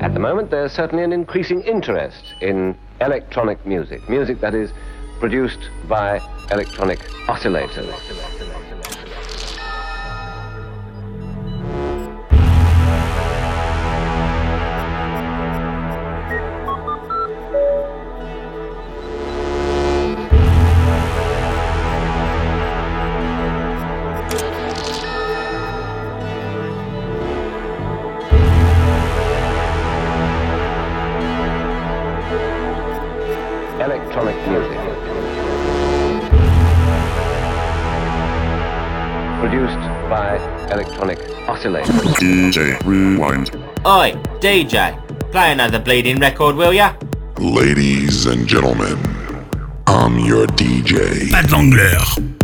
At the moment, there's certainly an increasing interest in electronic music, music that is produced by electronic oscillators. DJ Rewind. Oi, DJ, play another bleeding record, will ya? Ladies and gentlemen, I'm your DJ. Pat Wangler.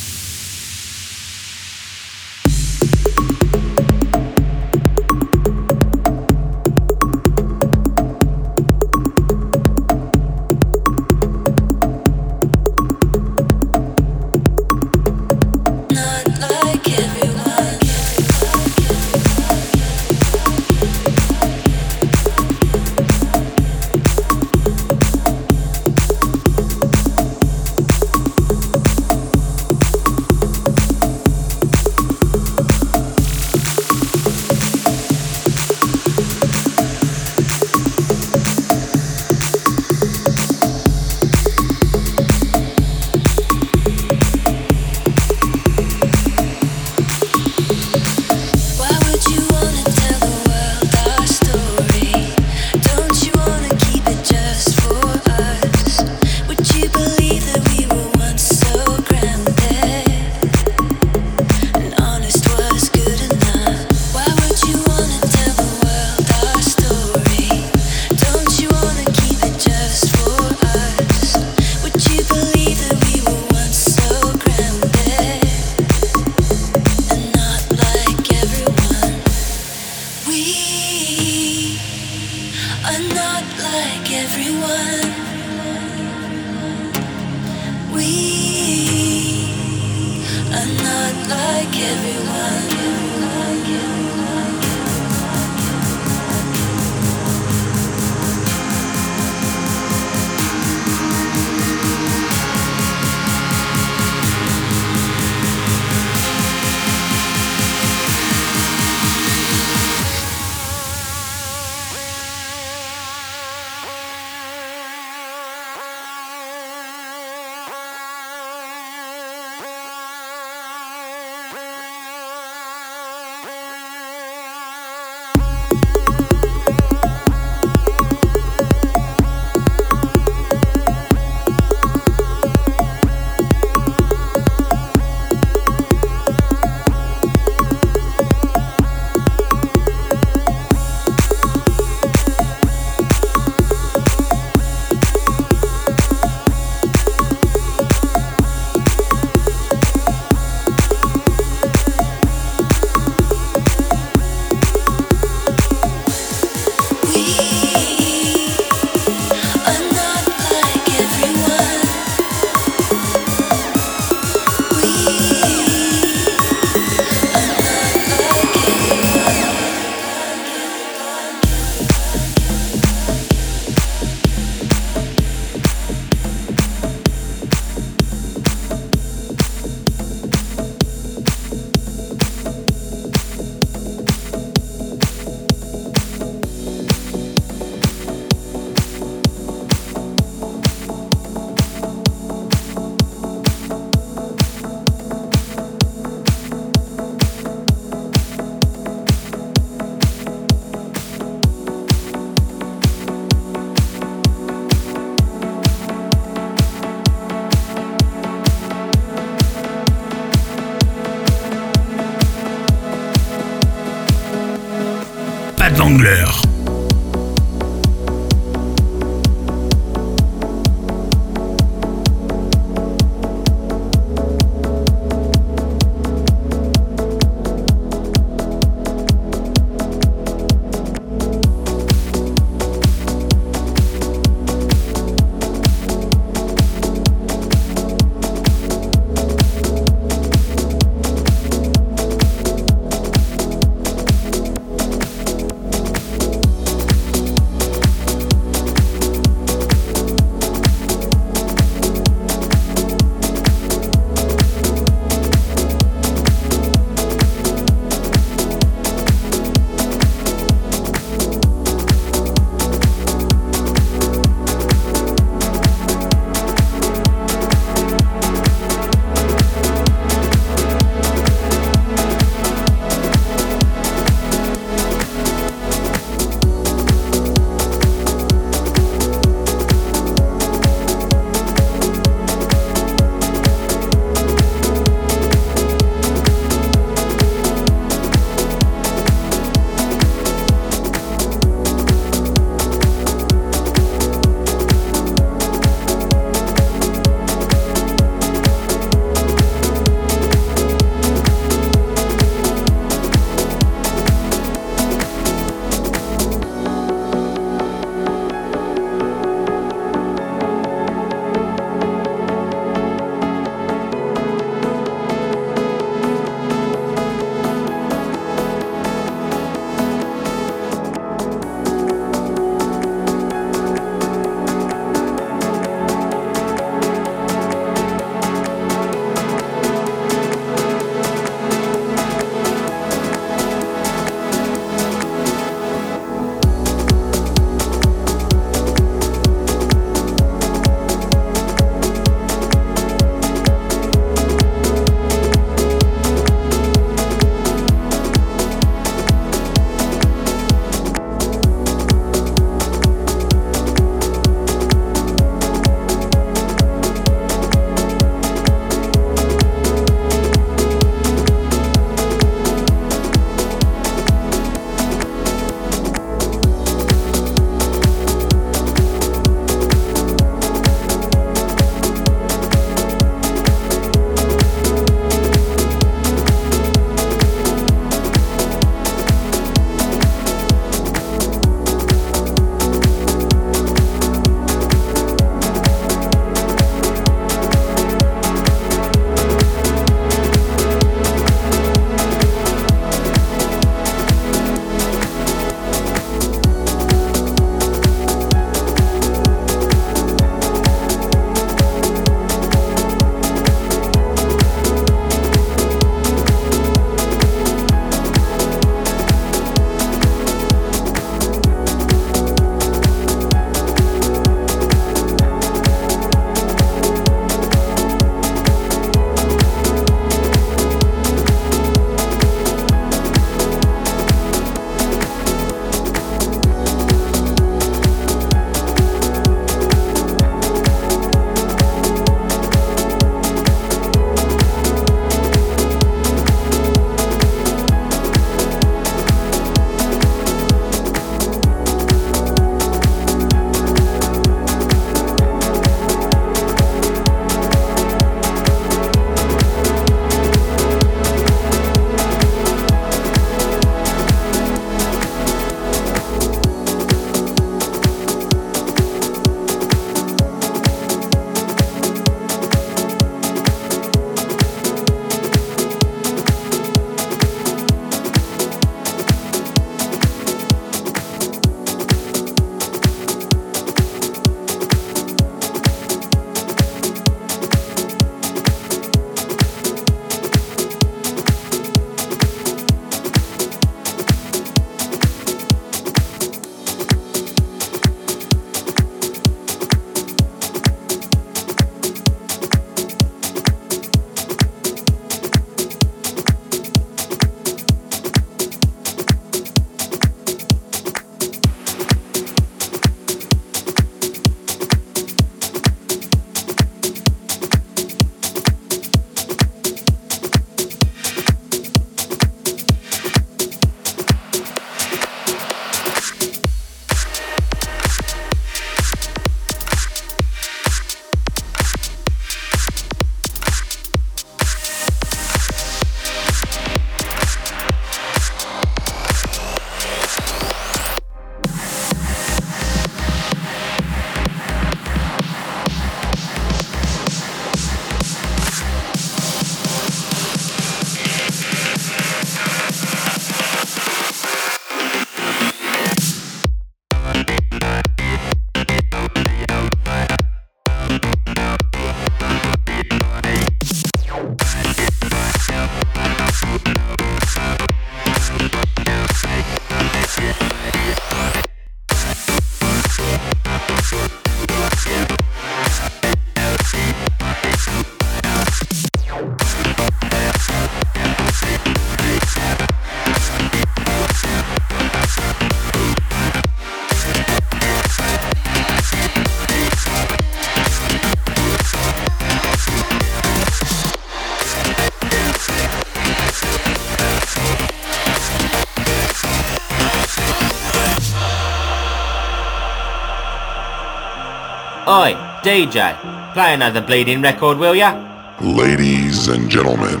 DJ, play another bleeding record, will ya? Ladies and gentlemen,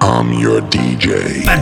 I'm your DJ. Pas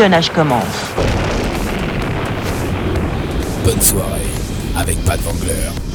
d'angleur. pilonnage commence. Bonne soirée avec Pat Vangler.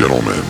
Gentlemen,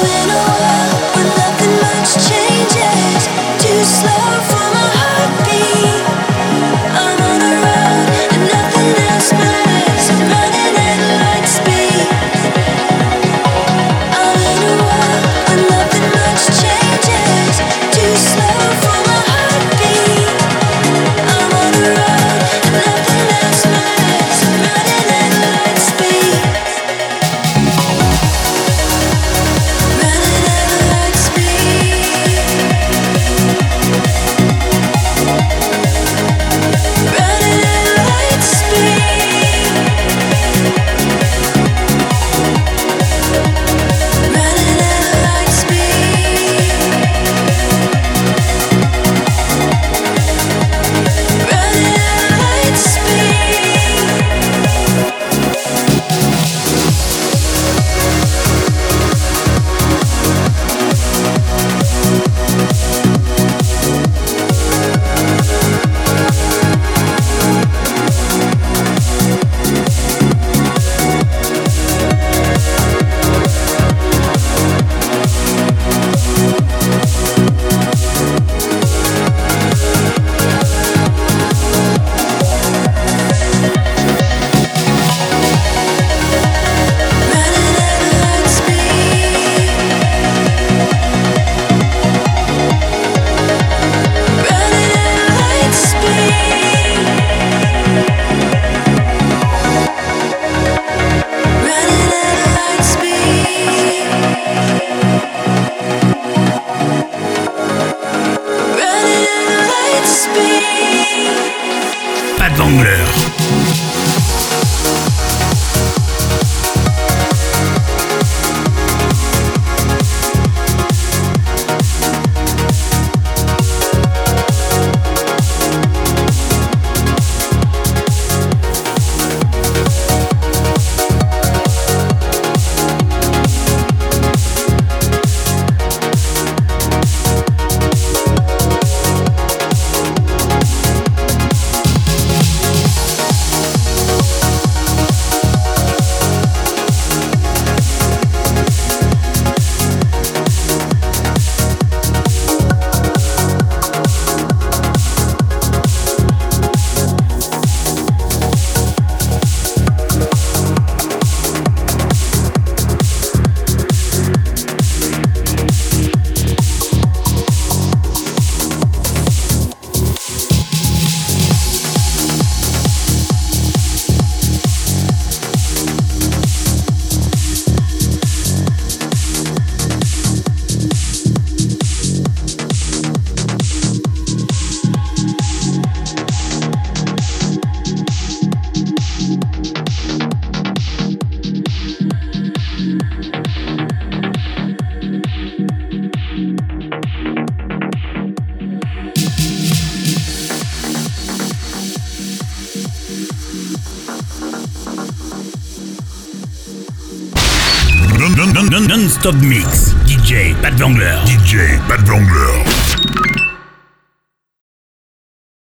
falling away Wrangler. Club Mix, DJ Pat Wangler.